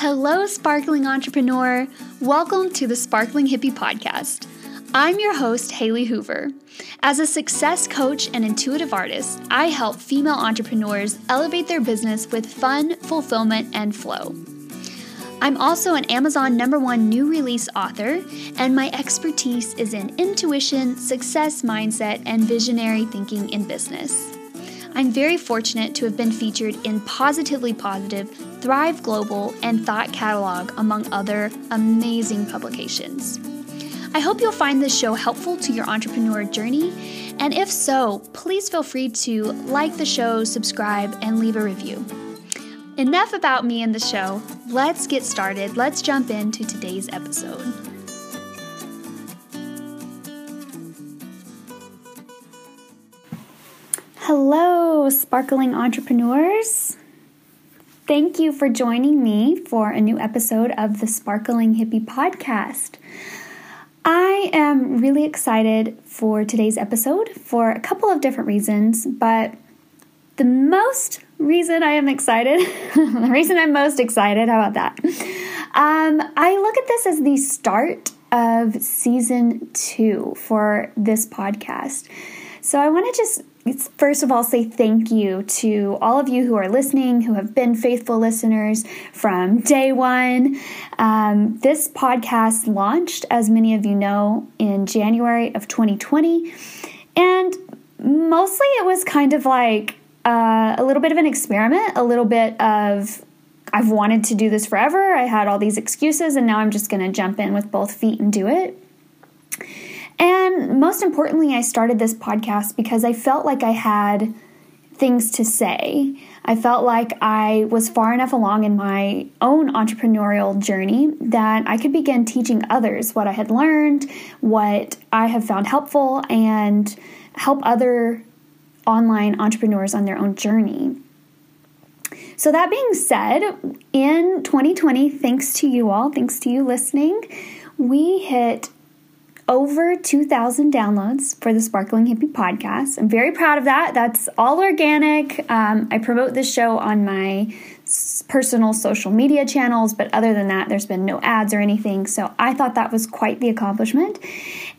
Hello, sparkling entrepreneur. Welcome to the Sparkling Hippie Podcast. I'm your host, Haley Hoover. As a success coach and intuitive artist, I help female entrepreneurs elevate their business with fun, fulfillment, and flow. I'm also an Amazon number one new release author, and my expertise is in intuition, success mindset, and visionary thinking in business. I'm very fortunate to have been featured in Positively Positive, Thrive Global, and Thought Catalog, among other amazing publications. I hope you'll find this show helpful to your entrepreneur journey, and if so, please feel free to like the show, subscribe, and leave a review. Enough about me and the show. Let's get started. Let's jump into today's episode. Hello, sparkling entrepreneurs. Thank you for joining me for a new episode of the Sparkling Hippie Podcast. I am really excited for today's episode for a couple of different reasons, but the most reason I am excited, the reason I'm most excited, how about that? Um, I look at this as the start of season two for this podcast. So I want to just first of all say thank you to all of you who are listening, who have been faithful listeners from day one. Um, this podcast launched, as many of you know, in January of 2020. And mostly it was kind of like uh, a little bit of an experiment, a little bit of I've wanted to do this forever. I had all these excuses, and now I'm just going to jump in with both feet and do it. And most importantly, I started this podcast because I felt like I had things to say. I felt like I was far enough along in my own entrepreneurial journey that I could begin teaching others what I had learned, what I have found helpful, and help other online entrepreneurs on their own journey. So, that being said, in 2020, thanks to you all, thanks to you listening, we hit over 2,000 downloads for the Sparkling Hippie podcast. I'm very proud of that. That's all organic. Um, I promote this show on my personal social media channels, but other than that, there's been no ads or anything. So I thought that was quite the accomplishment.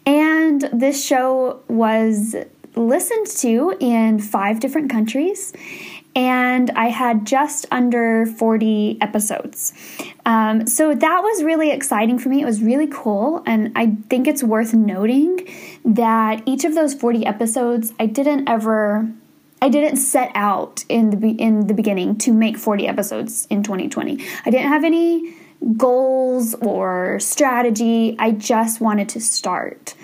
And this show was listened to in five different countries and I had just under 40 episodes. Um, so that was really exciting for me. It was really cool, and I think it's worth noting that each of those 40 episodes, I didn't ever. I didn't set out in the in the beginning to make 40 episodes in 2020. I didn't have any goals or strategy. I just wanted to start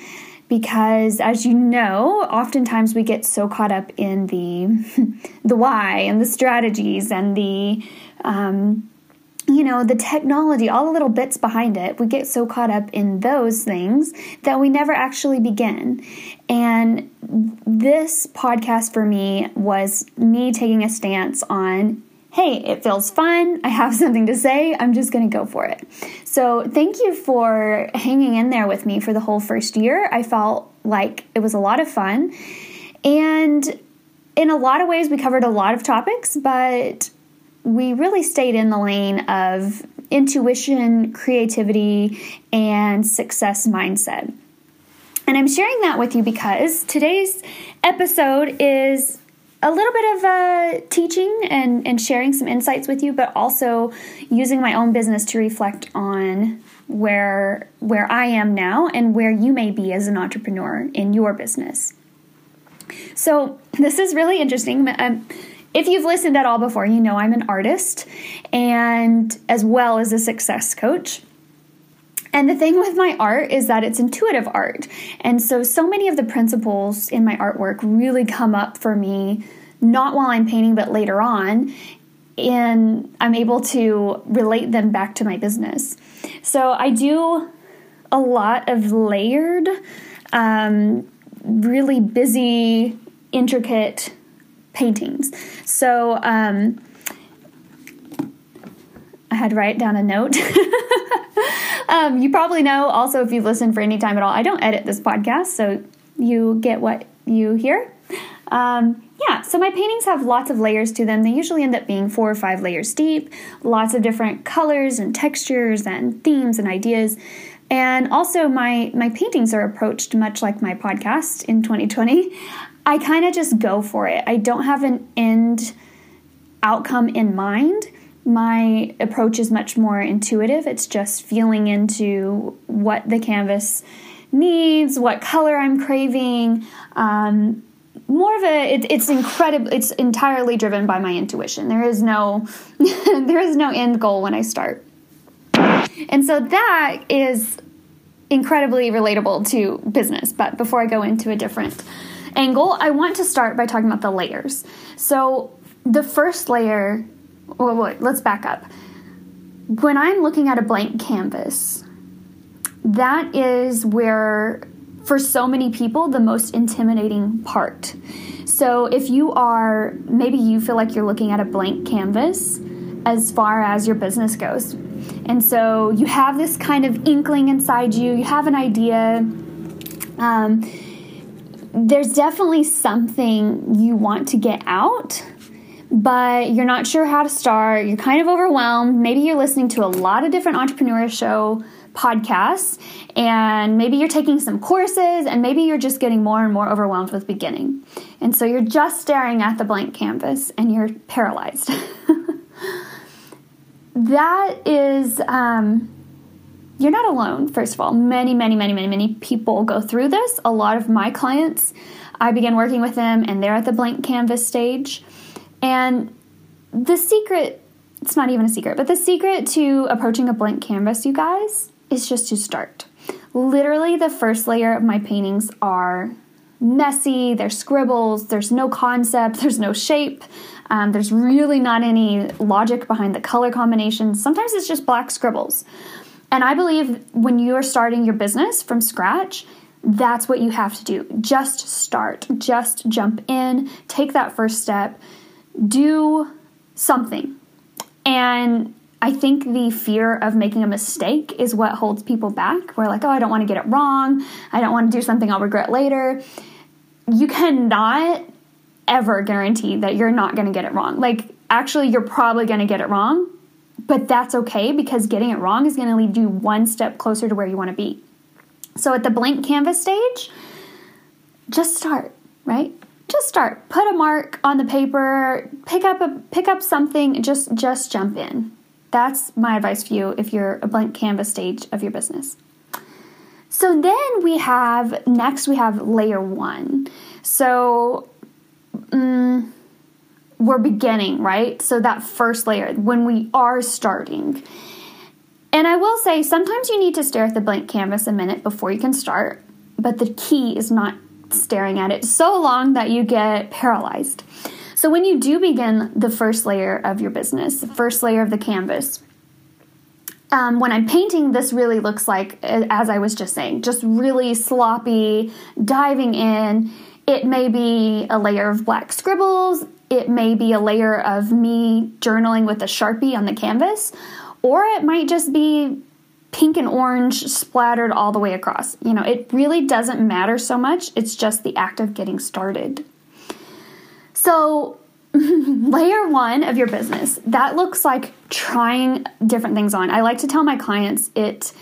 because as you know oftentimes we get so caught up in the the why and the strategies and the um, you know the technology all the little bits behind it. We get so caught up in those things that we never actually begin. And this podcast for me was me taking a stance on hey, it feels fun. I have something to say. I'm just going to go for it. So, thank you for hanging in there with me for the whole first year. I felt like it was a lot of fun. And in a lot of ways, we covered a lot of topics, but we really stayed in the lane of intuition, creativity, and success mindset. And I'm sharing that with you because today's episode is a little bit of uh, teaching and, and sharing some insights with you, but also using my own business to reflect on where where I am now and where you may be as an entrepreneur in your business. So this is really interesting. Um, if you've listened at all before, you know I'm an artist and as well as a success coach. And the thing with my art is that it's intuitive art. And so, so many of the principles in my artwork really come up for me, not while I'm painting, but later on. And I'm able to relate them back to my business. So, I do a lot of layered, um, really busy, intricate paintings. So, um, I had to write down a note. um, you probably know also if you've listened for any time at all, I don't edit this podcast, so you get what you hear. Um, yeah, so my paintings have lots of layers to them. They usually end up being four or five layers deep, lots of different colors and textures and themes and ideas. And also, my, my paintings are approached much like my podcast in 2020. I kind of just go for it. I don't have an end outcome in mind. My approach is much more intuitive. It's just feeling into what the canvas needs, what color I'm craving. Um, more of a it, it's incredible it's entirely driven by my intuition. There is no there is no end goal when i start. And so that is incredibly relatable to business but before i go into a different angle i want to start by talking about the layers. So the first layer well, wait, let's back up. When i'm looking at a blank canvas that is where for so many people the most intimidating part. So if you are, maybe you feel like you're looking at a blank canvas as far as your business goes. And so you have this kind of inkling inside you, you have an idea. Um, there's definitely something you want to get out, but you're not sure how to start. You're kind of overwhelmed. Maybe you're listening to a lot of different entrepreneur show podcasts and maybe you're taking some courses and maybe you're just getting more and more overwhelmed with beginning. And so you're just staring at the blank canvas and you're paralyzed. that is, um, you're not alone, first of all. Many, many, many, many, many people go through this. A lot of my clients, I began working with them and they're at the blank canvas stage. And the secret, it's not even a secret, but the secret to approaching a blank canvas, you guys, is just to start. Literally, the first layer of my paintings are messy, they're scribbles, there's no concept, there's no shape, um, there's really not any logic behind the color combinations. Sometimes it's just black scribbles. And I believe when you are starting your business from scratch, that's what you have to do. Just start, just jump in, take that first step, do something. And I think the fear of making a mistake is what holds people back. We're like, oh, I don't want to get it wrong. I don't want to do something I'll regret later. You cannot ever guarantee that you're not going to get it wrong. Like, actually, you're probably going to get it wrong, but that's okay because getting it wrong is going to lead you one step closer to where you want to be. So, at the blank canvas stage, just start, right? Just start. Put a mark on the paper, pick up a pick up something, just just jump in. That's my advice for you if you're a blank canvas stage of your business. So then we have, next we have layer one. So um, we're beginning, right? So that first layer, when we are starting. And I will say, sometimes you need to stare at the blank canvas a minute before you can start, but the key is not staring at it so long that you get paralyzed. So when you do begin the first layer of your business, the first layer of the canvas, um, when I'm painting, this really looks like, as I was just saying, just really sloppy, diving in. It may be a layer of black scribbles, it may be a layer of me journaling with a sharpie on the canvas, or it might just be pink and orange splattered all the way across. You know, it really doesn't matter so much, it's just the act of getting started. So, layer one of your business, that looks like trying different things on. I like to tell my clients it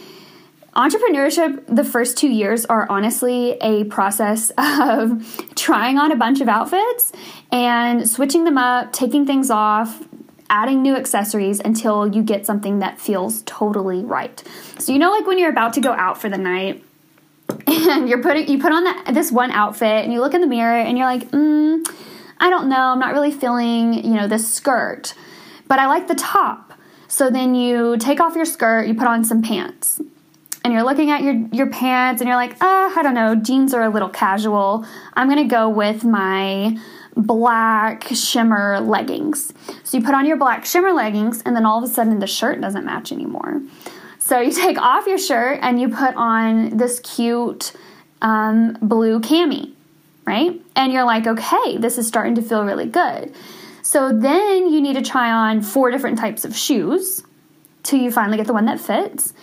entrepreneurship the first 2 years are honestly a process of trying on a bunch of outfits and switching them up, taking things off, adding new accessories until you get something that feels totally right. So you know like when you're about to go out for the night and you're putting you put on this one outfit and you look in the mirror and you're like, "Mm, I don't know, I'm not really feeling, you know, this skirt, but I like the top. So then you take off your skirt, you put on some pants. And you're looking at your, your pants and you're like, uh, I don't know, jeans are a little casual. I'm gonna go with my black shimmer leggings. So you put on your black shimmer leggings, and then all of a sudden the shirt doesn't match anymore. So you take off your shirt and you put on this cute um, blue cami right? And you're like, okay, this is starting to feel really good. So then you need to try on four different types of shoes till you finally get the one that fits.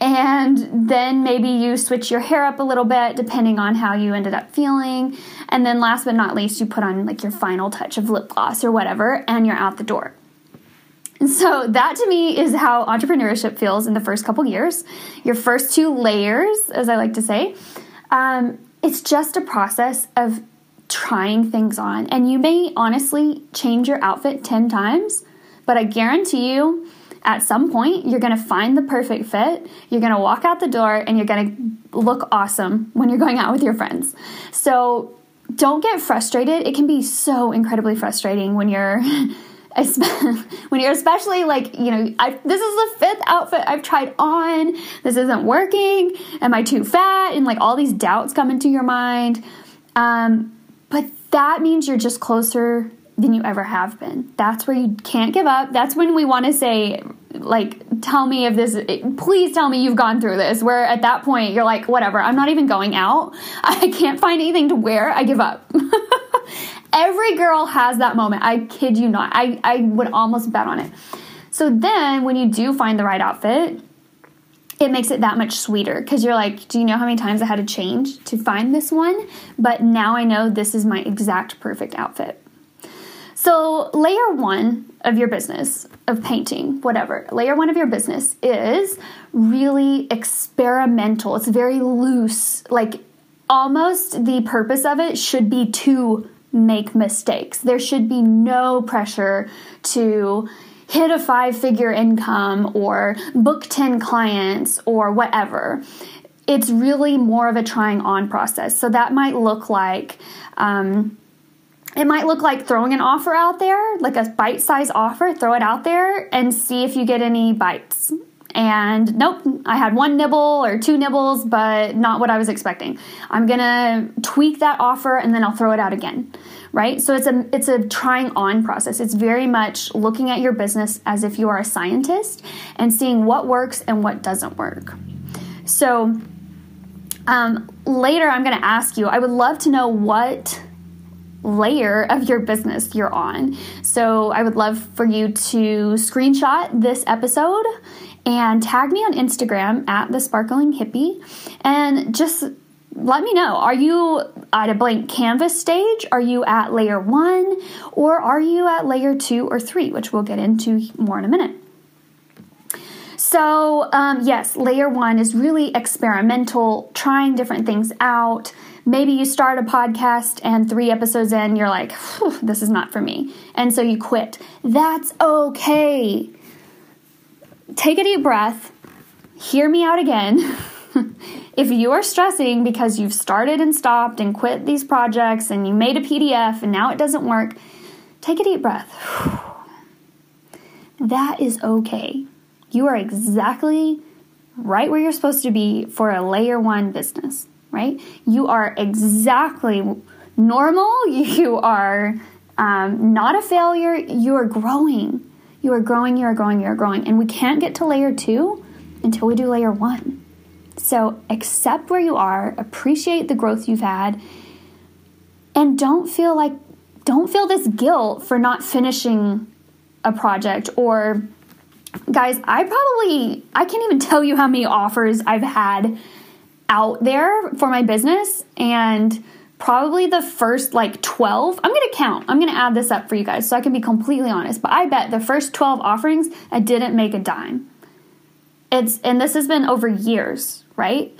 and then maybe you switch your hair up a little bit depending on how you ended up feeling. And then last but not least, you put on like your final touch of lip gloss or whatever, and you're out the door. And so that to me is how entrepreneurship feels in the first couple years. Your first two layers, as I like to say, um, it's just a process of trying things on. And you may honestly change your outfit 10 times, but I guarantee you, at some point, you're gonna find the perfect fit. You're gonna walk out the door and you're gonna look awesome when you're going out with your friends. So don't get frustrated. It can be so incredibly frustrating when you're. when you're especially like you know I, this is the fifth outfit i've tried on. This isn't working. Am i too fat? And like all these doubts come into your mind. Um, but that means you're just closer than you ever have been. That's where you can't give up. That's when we want to say like tell me if this please tell me you've gone through this where at that point you're like whatever i'm not even going out. I can't find anything to wear. I give up Every girl has that moment. I kid you not. I, I would almost bet on it. So then when you do find the right outfit, it makes it that much sweeter because you're like, do you know how many times I had to change to find this one? But now I know this is my exact perfect outfit. So, layer one of your business, of painting, whatever, layer one of your business is really experimental. It's very loose. Like, almost the purpose of it should be to make mistakes. There should be no pressure to hit a five figure income or book 10 clients or whatever. It's really more of a trying on process. So that might look like, um, it might look like throwing an offer out there, like a bite size offer, throw it out there and see if you get any bites. And nope, I had one nibble or two nibbles, but not what I was expecting. I'm gonna tweak that offer and then I'll throw it out again. Right? So it's a it's a trying on process. It's very much looking at your business as if you are a scientist and seeing what works and what doesn't work. So um, later I'm gonna ask you, I would love to know what layer of your business you're on. So I would love for you to screenshot this episode and tag me on Instagram at the sparkling hippie and just let me know. Are you at a blank canvas stage? Are you at layer one? Or are you at layer two or three, which we'll get into more in a minute? So, um, yes, layer one is really experimental, trying different things out. Maybe you start a podcast and three episodes in, you're like, this is not for me. And so you quit. That's okay take a deep breath, hear me out again. if you are stressing because you've started and stopped and quit these projects and you made a PDF and now it doesn't work, take a deep breath. that is okay. You are exactly right where you're supposed to be for a layer one business, right? You are exactly normal. You are um, not a failure. You are growing. You are growing, you are growing, you are growing. And we can't get to layer two until we do layer one. So accept where you are, appreciate the growth you've had, and don't feel like, don't feel this guilt for not finishing a project or guys i probably i can't even tell you how many offers i've had out there for my business and probably the first like 12 i'm gonna count. I'm gonna add this up for you guys so i can be completely honest. But i bet the first 12 offerings i didn't make a dime. It's and this has been over years right?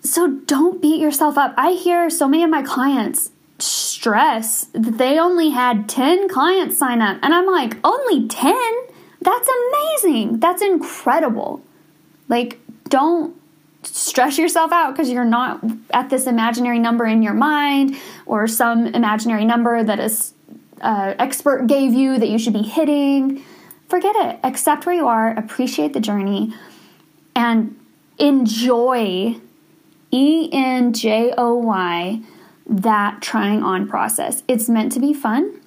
So don't beat yourself up. I hear so many of my clients stress that they only had 10 clients sign up and i'm like only 10 that's amazing. That's incredible. Like don't stress yourself out because you're not at this imaginary number in your mind or some imaginary number that a uh, expert gave you that you should be hitting. Forget it. Accept where you are, appreciate the journey, and enjoy E N J O Y that trying on process. It's meant to be fun.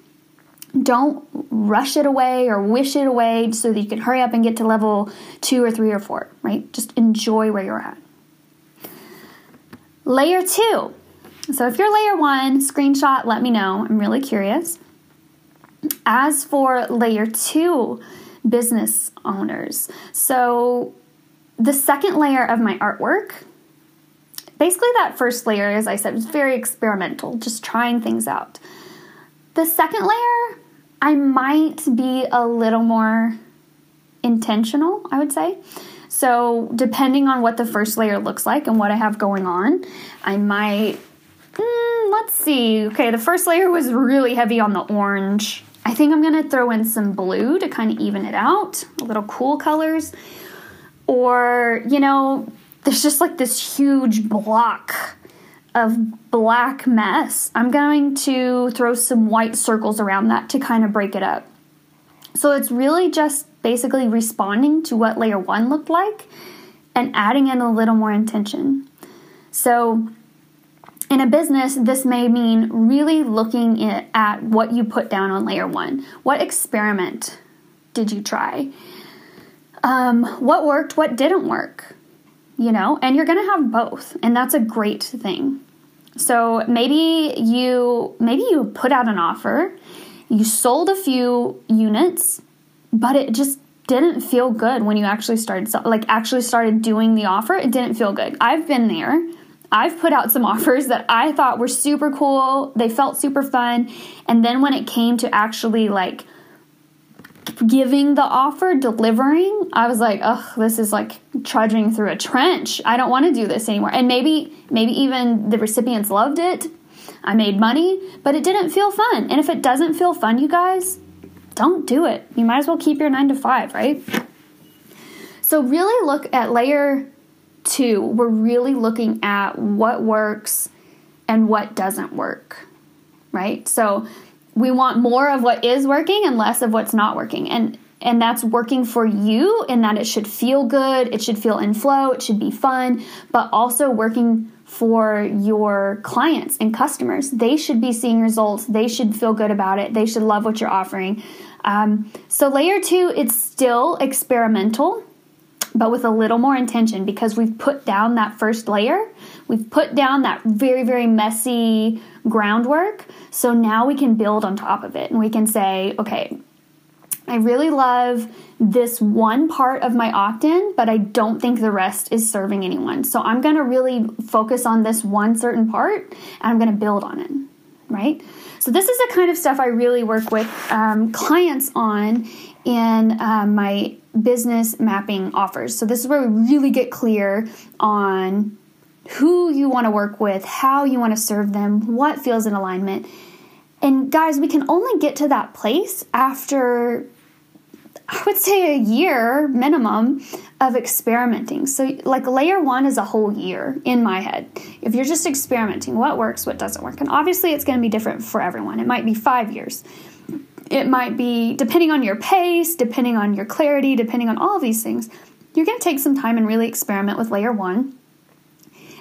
Don't rush it away or wish it away so that you can hurry up and get to level two or three or four, right? Just enjoy where you're at. Layer two. So if you're layer one, screenshot, let me know. I'm really curious. As for layer two business owners, so the second layer of my artwork, basically that first layer, as I said, was very experimental, just trying things out. The second layer, I might be a little more intentional, I would say. So, depending on what the first layer looks like and what I have going on, I might. Mm, let's see. Okay, the first layer was really heavy on the orange. I think I'm gonna throw in some blue to kind of even it out, a little cool colors. Or, you know, there's just like this huge block of black mess. I'm going to throw some white circles around that to kind of break it up. So it's really just basically responding to what layer one looked like and adding in a little more intention. So in a business, this may mean really looking at what you put down on layer one. What experiment did you try? Um, what worked, what didn't work? You know, and you're going to have both, and that's a great thing. So maybe you maybe you put out an offer, you sold a few units, but it just didn't feel good when you actually started like actually started doing the offer. It didn't feel good. I've been there. I've put out some offers that I thought were super cool. They felt super fun, and then when it came to actually like giving the offer, delivering, I was like, "Ugh, this is like trudging through a trench. I don't want to do this anymore. And maybe, maybe even the recipients loved it. I made money, but it didn't feel fun. And if it doesn't feel fun, you guys, don't do it. You might as well keep your nine to five, right? So, really look at layer two. We're really looking at what works and what doesn't work, right? So, we want more of what is working and less of what's not working. And and that's working for you in that it should feel good, it should feel in flow, it should be fun, but also working for your clients and customers. They should be seeing results, they should feel good about it, they should love what you're offering. Um, so, layer two, it's still experimental, but with a little more intention because we've put down that first layer, we've put down that very, very messy groundwork. So now we can build on top of it and we can say, okay, I really love this one part of my opt in, but I don't think the rest is serving anyone. So I'm going to really focus on this one certain part and I'm going to build on it, right? So this is the kind of stuff I really work with um, clients on in um, my business mapping offers. So this is where we really get clear on who you want to work with, how you want to serve them, what feels in alignment. And guys, we can only get to that place after I would say a year minimum of experimenting. So, like, layer one is a whole year in my head. If you're just experimenting, what works, what doesn't work. And obviously, it's going to be different for everyone. It might be five years. It might be, depending on your pace, depending on your clarity, depending on all of these things, you're going to take some time and really experiment with layer one.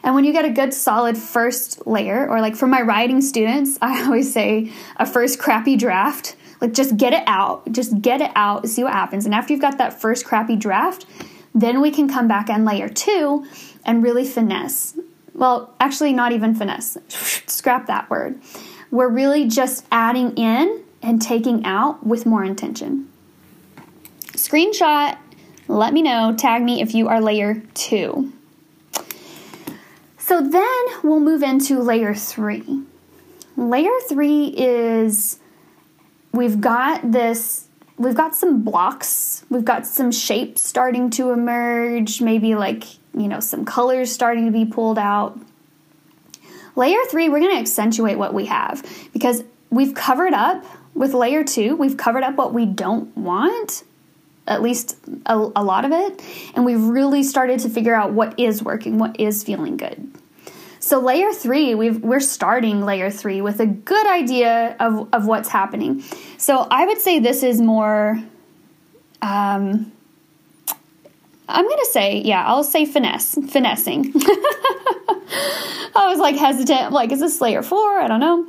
And when you get a good solid first layer, or like for my writing students, I always say a first crappy draft. Like just get it out, just get it out, see what happens. And after you've got that first crappy draft, then we can come back on layer two and really finesse. Well, actually, not even finesse. Scrap that word. We're really just adding in and taking out with more intention. Screenshot, let me know, tag me if you are layer two. So then we'll move into layer three. Layer three is we've got this, we've got some blocks, we've got some shapes starting to emerge, maybe like, you know, some colors starting to be pulled out. Layer three, we're going to accentuate what we have because we've covered up with layer two, we've covered up what we don't want at least a, a lot of it. And we've really started to figure out what is working, what is feeling good. So layer three, we've, we're starting layer three with a good idea of, of what's happening. So I would say this is more, um, I'm going to say, yeah, I'll say finesse, finessing. I was like hesitant, like, is this layer four? I don't know.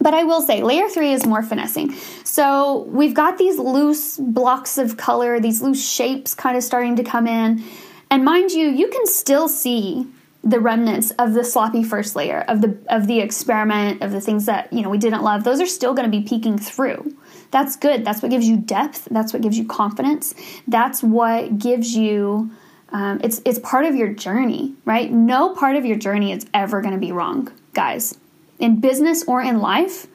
But I will say, layer three is more finessing. So we've got these loose blocks of color, these loose shapes kind of starting to come in. And mind you, you can still see the remnants of the sloppy first layer of the of the experiment of the things that you know we didn't love those are still going to be peeking through that's good that's what gives you depth that's what gives you confidence that's what gives you Um, it's it's part of your journey, right? No part of your journey is ever going to be wrong, guys. In business or in life,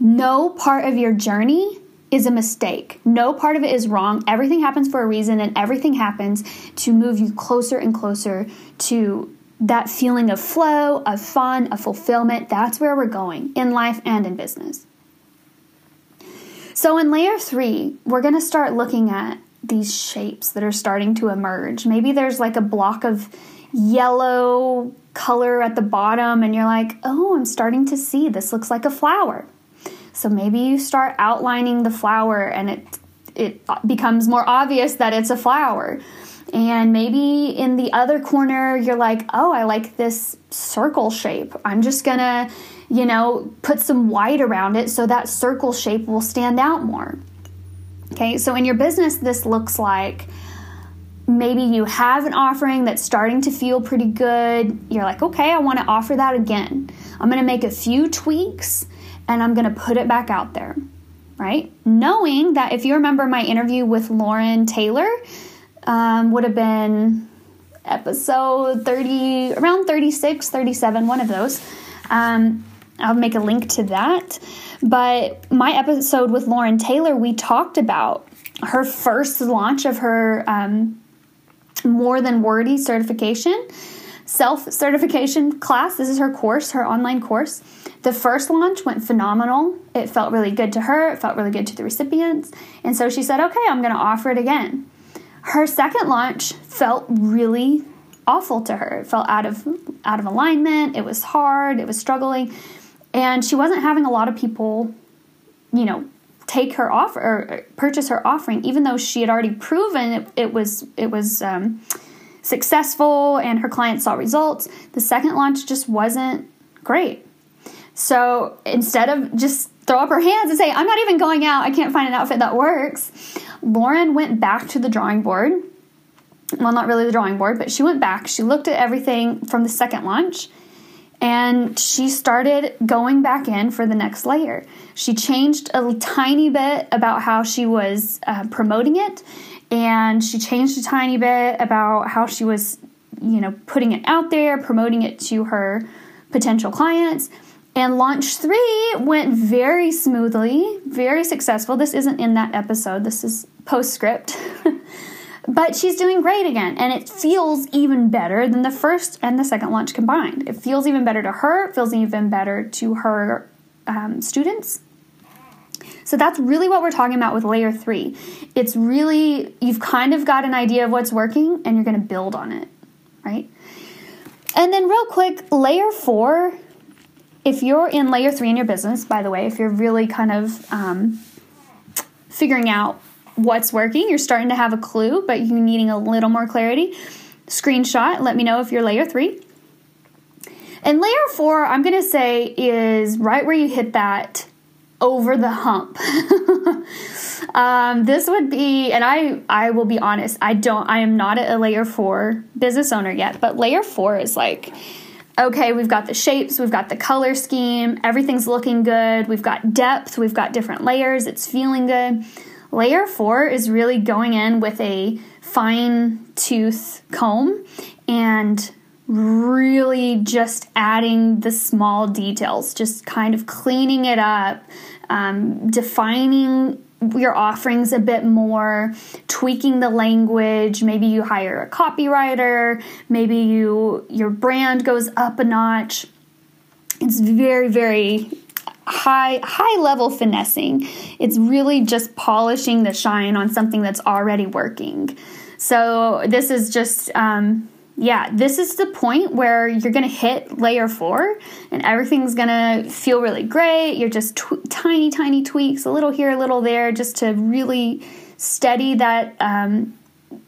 no part of your journey is a mistake. No part of it is wrong. Everything happens for a reason, and everything happens to move you closer and closer to that feeling of flow, of fun, of fulfillment. That's where we're going in life and in business. So, in layer three, we're going to start looking at these shapes that are starting to emerge. Maybe there's like a block of yellow color at the bottom, and you're like, oh, I'm starting to see this looks like a flower. So maybe you start outlining the flower and it it becomes more obvious that it's a flower. And maybe in the other corner, you're like, oh, I like this circle shape. I'm just gonna, you know, put some white around it so that circle shape will stand out more. Okay, so in your business, this looks like maybe you have an offering that's starting to feel pretty good. You're like, okay, I want to offer that again. I'm going to make a few tweaks and I'm going to put it back out there, right? Knowing that if you remember my interview with Lauren Taylor, um, would have been episode 30, around 36, 37, one of those. Um, I'll make a link to that. But my episode with Lauren Taylor, we talked about her first launch of her um, More Than Wordy certification, self certification class. This is her course, her online course. The first launch went phenomenal. It felt really good to her, it felt really good to the recipients. And so she said, okay, I'm going to offer it again. Her second launch felt really awful to her. It felt out of out of alignment. It was hard. It was struggling and she wasn't having a lot of people, you know, take her offer or purchase her offering, even though she had already proven it, it was it was um, successful and her clients saw results. The second launch just wasn't great. So instead of just throw up her hands and say, "I'm not even going out. I can't find an outfit that works," Lauren went back to the drawing board. Well, not really the drawing board, but she went back. She looked at everything from the second launch and she started going back in for the next layer. She changed a tiny bit about how she was uh, promoting it, and she changed a tiny bit about how she was, you know, putting it out there, promoting it to her potential clients. And launch three went very smoothly, very successful. This isn't in that episode, this is postscript. But she's doing great again, and it feels even better than the first and the second launch combined. It feels even better to her, it feels even better to her um, students. So that's really what we're talking about with layer three. It's really, you've kind of got an idea of what's working, and you're going to build on it, right? And then, real quick, layer four, if you're in layer three in your business, by the way, if you're really kind of um, figuring out what's working. You're starting to have a clue, but you're needing a little more clarity. Screenshot, let me know if you're layer three. And layer four, I'm going to say, is right where you hit that over the hump. um, this would be, and I, I will be honest, I don't, I am not a layer four business owner yet, but layer four is like, okay, we've got the shapes, we've got the color scheme, everything's looking good, we've got depth, we've got different layers, it's feeling good. Layer four is really going in with a fine tooth comb and really just adding the small details, just kind of cleaning it up, um, defining your offerings a bit more, tweaking the language. Maybe you hire a copywriter. Maybe you your brand goes up a notch. It's very very high high level finessing. It's really just polishing the shine on something that's already working. So this is just um, yeah, this is the point where you're to hit layer four and everything's to feel really great. You're just tw- tiny, tiny tweaks, a little here, a little there, just to really steady that um,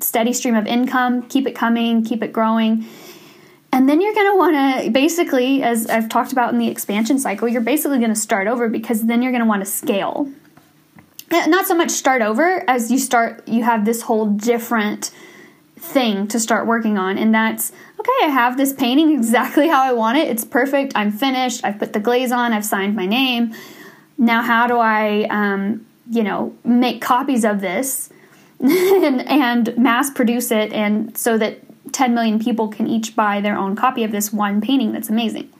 steady stream of income, keep it coming, keep it growing. And then you're going to want to basically, as I've talked about in the expansion cycle, you're basically going to start over because then you're going to want to scale. Not so much start over as you start, you have this whole different thing to start working on. And that's okay, I have this painting exactly how I want it. It's perfect. I'm finished. I've put the glaze on. I've signed my name. Now, how do I, um, you know, make copies of this? and, and mass produce it and so that 10 million people can each buy their own copy of this one painting that's amazing.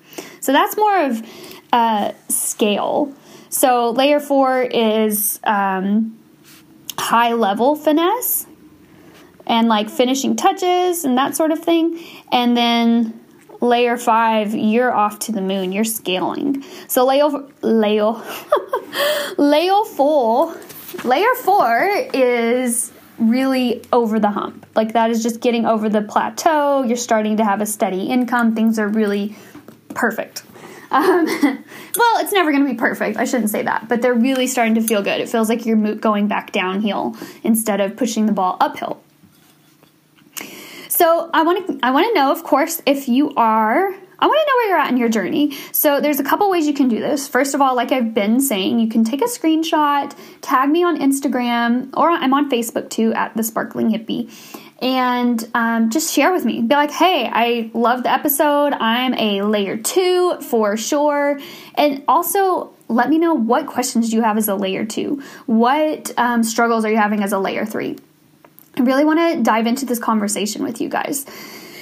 So that's more of uh, scale. So layer four is um, high level finesse and like finishing touches and that sort of thing. And then layer five, you're off to the moon. You're scaling. So layer layer layer four, layer four is really over the hump. Like that is just getting over the plateau. You're starting to have a steady income. Things are really perfect. Um, well, it's never going to be perfect. I shouldn't say that, but they're really starting to feel good. It feels like you're going back downhill instead of pushing the ball uphill. So I want to I want to know, of course, if you are I want to know where you're at in your journey. So there's a couple ways you can do this. First of all, like I've been saying, you can take a screenshot, tag me on Instagram, or I'm on Facebook too at the Sparkling Hippie, and um, just share with me. Be like, hey, I love the episode. I'm a layer two for sure, and also let me know what questions you have as a layer two. What um, struggles are you having as a layer three? I really want to dive into this conversation with you guys.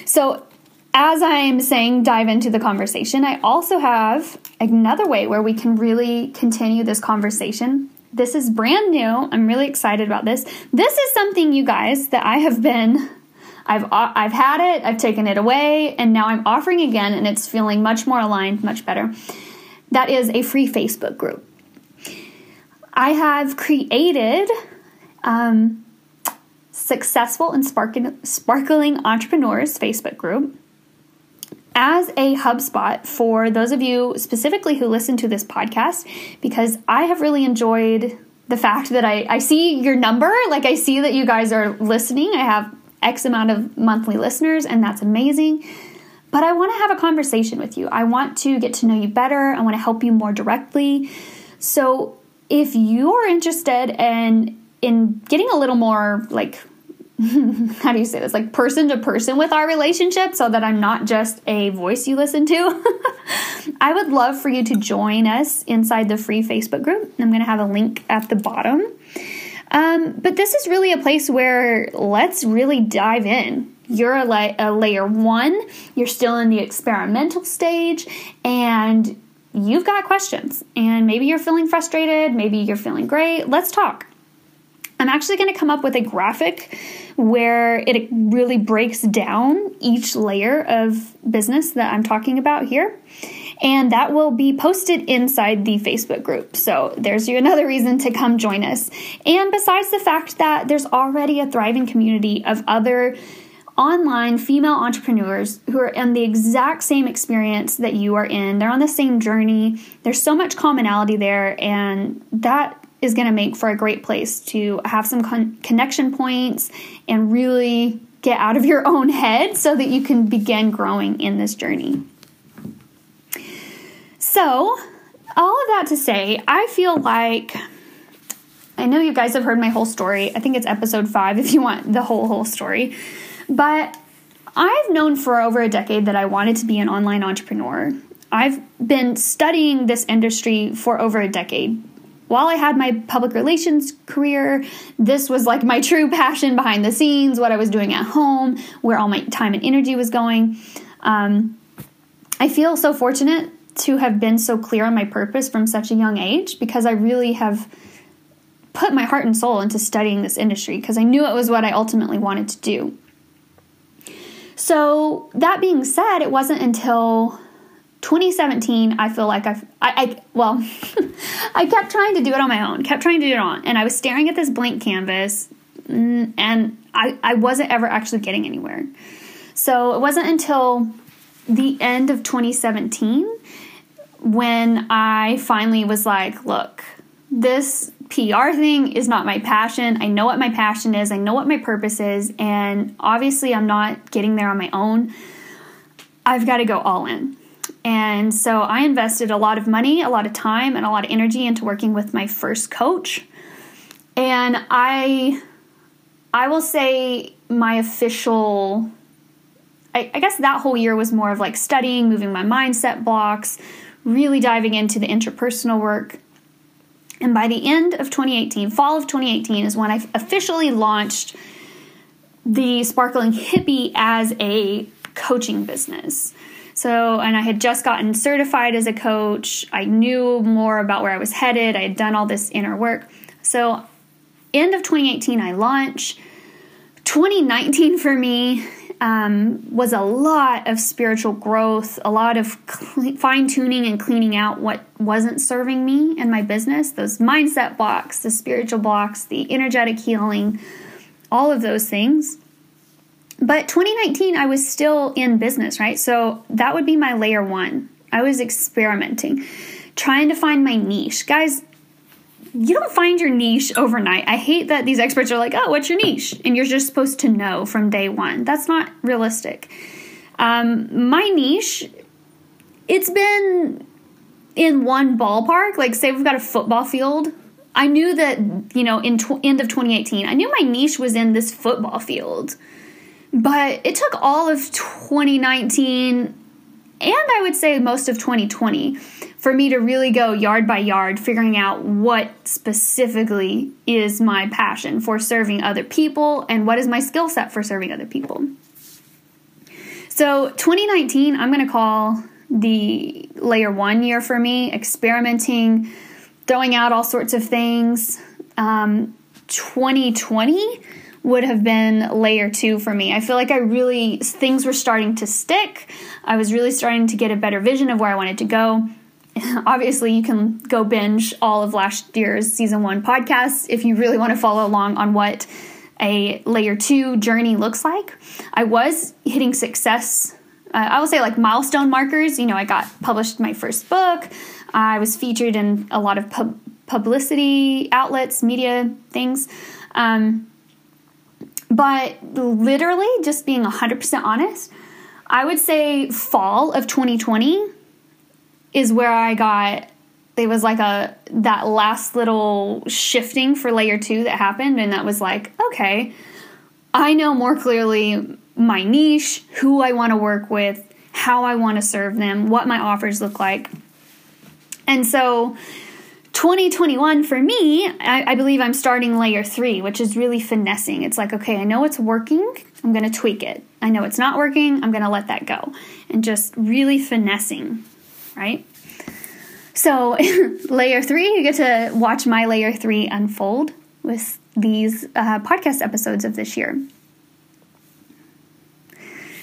So, as I'm saying, dive into the conversation, I also have another way where we can really continue this conversation. This is brand new. I'm really excited about this. This is something, you guys, that I have been. I've I've had it, I've taken it away, and now I'm offering again, and it's feeling much more aligned, much better. That is a free Facebook group. I have created um, Successful and Sparkling Entrepreneurs Facebook group as a HubSpot for those of you specifically who listen to this podcast, because I have really enjoyed the fact that I, I see your number. Like, I see that you guys are listening. I have X amount of monthly listeners, and that's amazing. But I want to have a conversation with you. I want to get to know you better. I want to help you more directly. So, if you are interested in in getting a little more like how do you say this? Like person to person with our relationship so that i'm not just a voice you listen to? I would love for you to join us inside the free facebook group. I'm going to have a link at the bottom. Um, but this is really a place where let's really dive in. You're a, la- a layer one. You're still in the experimental stage and you've got questions and maybe you're feeling frustrated maybe you're feeling great. Let's talk I'm actually going to come up with a graphic where it really breaks down each layer of business that I'm talking about here. And that will be posted inside the Facebook group. So there's another reason to come join us. And besides the fact that there's already a thriving community of other online female entrepreneurs who are in the exact same experience that you are in. They're on the same journey. There's so much commonality there, and that is going to make for a great place to have some con- connection points and really get out of your own head so that you can begin growing in this journey. So, all of that to say, I feel like I know you guys have heard my whole story. I think it's episode five if you want the whole, whole story. But I've known for over a decade that I wanted to be an online entrepreneur. I've been studying this industry for over a decade while I had my public relations career, this was like my true passion behind the scenes, what I was doing at home, where all my time and energy was going. Um, I feel so fortunate to have been so clear on my purpose from such a young age because I really have put my heart and soul into studying this industry because I knew it was what I ultimately wanted to do. So, that being said, it wasn't until 2017, I feel like I've, I, I well, I kept trying to do it on my own, kept trying to do it on, and I was staring at this blank canvas, mm, and I, I wasn't ever actually getting anywhere. So it wasn't until the end of 2017 when I finally was like, look, this PR thing is not my passion. I know what my passion is, I know what my purpose is, and obviously I'm not getting there on my own. I've got to go all in. And so I invested a lot of money, a lot of time, and a lot of energy into working with my first coach. And I I will say my official I, I guess that whole year was more of like studying, moving my mindset blocks, really diving into the interpersonal work. And by the end of 2018, fall of 2018, is when I officially launched the Sparkling Hippie as a coaching business. So, and I had just gotten certified as a coach. I knew more about where I was headed. I had done all this inner work. So, end of 2018, I launched. 2019 for me um, was a lot of spiritual growth, a lot of fine tuning and cleaning out what wasn't serving me and my business those mindset blocks, the spiritual blocks, the energetic healing, all of those things. But 2019, I was still in business, right? So that would be my layer one. I was experimenting, trying to find my niche. Guys, you don't find your niche overnight. I hate that these experts are like, oh, what's your niche? And you're just supposed to know from day one. That's not realistic. Um, my niche, it's been in one ballpark. Like, say we've got a football field. I knew that, you know, in tw- end of 2018, I knew my niche was in this football field. But it took all of 2019 and I would say most of 2020 for me to really go yard by yard, figuring out what specifically is my passion for serving other people and what is my skill set for serving other people. So, 2019, I'm going to call the layer one year for me, experimenting, throwing out all sorts of things. Um, 2020 would have been layer two for me. I feel like I really, things were starting to stick. I was really starting to get a better vision of where I wanted to go. obviously you can go binge all of last year's season one podcast if you really want to follow along on what a layer two journey looks like. I was hitting success. Uh, I will say like milestone markers. You know, I got published my first book. I was featured in a lot of pub- publicity outlets, media things. Um, but literally, just being 100% honest, I would say fall of 2020 is where I got there was like a that last little shifting for layer 2 that happened and that was like okay I know more clearly my niche, who I want to work with, how I want to serve them, what my offers look like. And so 2021 for me, I, I, believe I'm starting layer three, which is really finessing. It's like, okay, I know it's working, I'm to tweak it. I know it's not working, I'm to let that go. And just really finessing right? So, layer three, you get to watch my layer three unfold with these uh, podcast episodes of this year.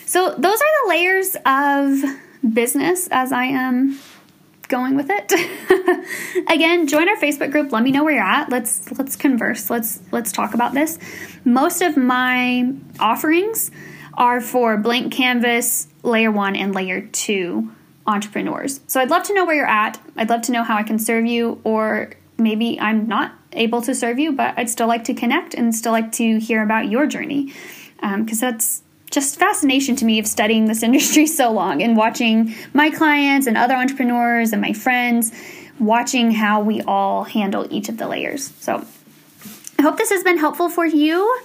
So, those are the layers of business as I am going with it. Again, join our Facebook group. Let me know where you're at. Let's let's converse. Let's let's talk about this. Most of my offerings are for blank canvas, layer 1 and layer 2 entrepreneurs. So I'd love to know where you're at. I'd love to know how I can serve you, or maybe I'm not able to serve you, but I'd still like to connect and still like to hear about your journey because um, that's just fascination to me of studying this industry so long and watching my clients and other entrepreneurs and my friends watching how we all handle each of the layers. So I hope this has been helpful for you.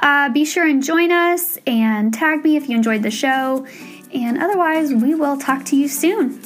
Uh, be sure and join us and tag me if you enjoyed the show. And otherwise, we will talk to you soon.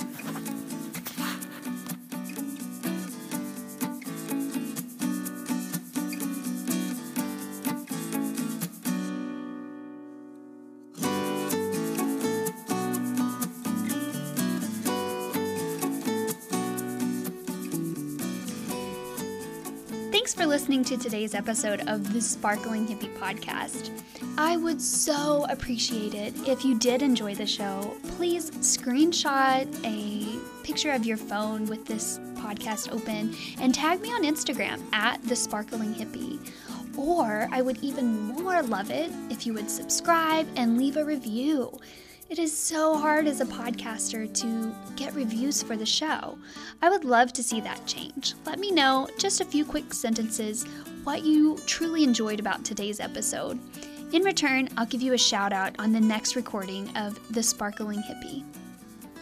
Thanks for listening to today's episode of the Sparkling Hippie Podcast. I would so appreciate it if you did enjoy the show. Please screenshot a picture of your phone with this podcast open and tag me on Instagram at the Sparkling Hippie. Or I would even more love it if you would subscribe and leave a review. It is so hard as a podcaster to get reviews for the show. I would love to see that change. Let me know, just a few quick sentences, what you truly enjoyed about today's episode. In return, I'll give you a shout out on the next recording of The Sparkling Hippie.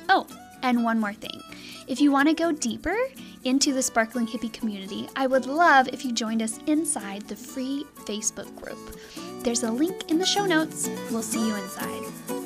Oh, and one more thing. If you want to go deeper into the Sparkling Hippie community, I would love if you joined us inside the free Facebook group. There's a link in the show notes. We'll see you inside.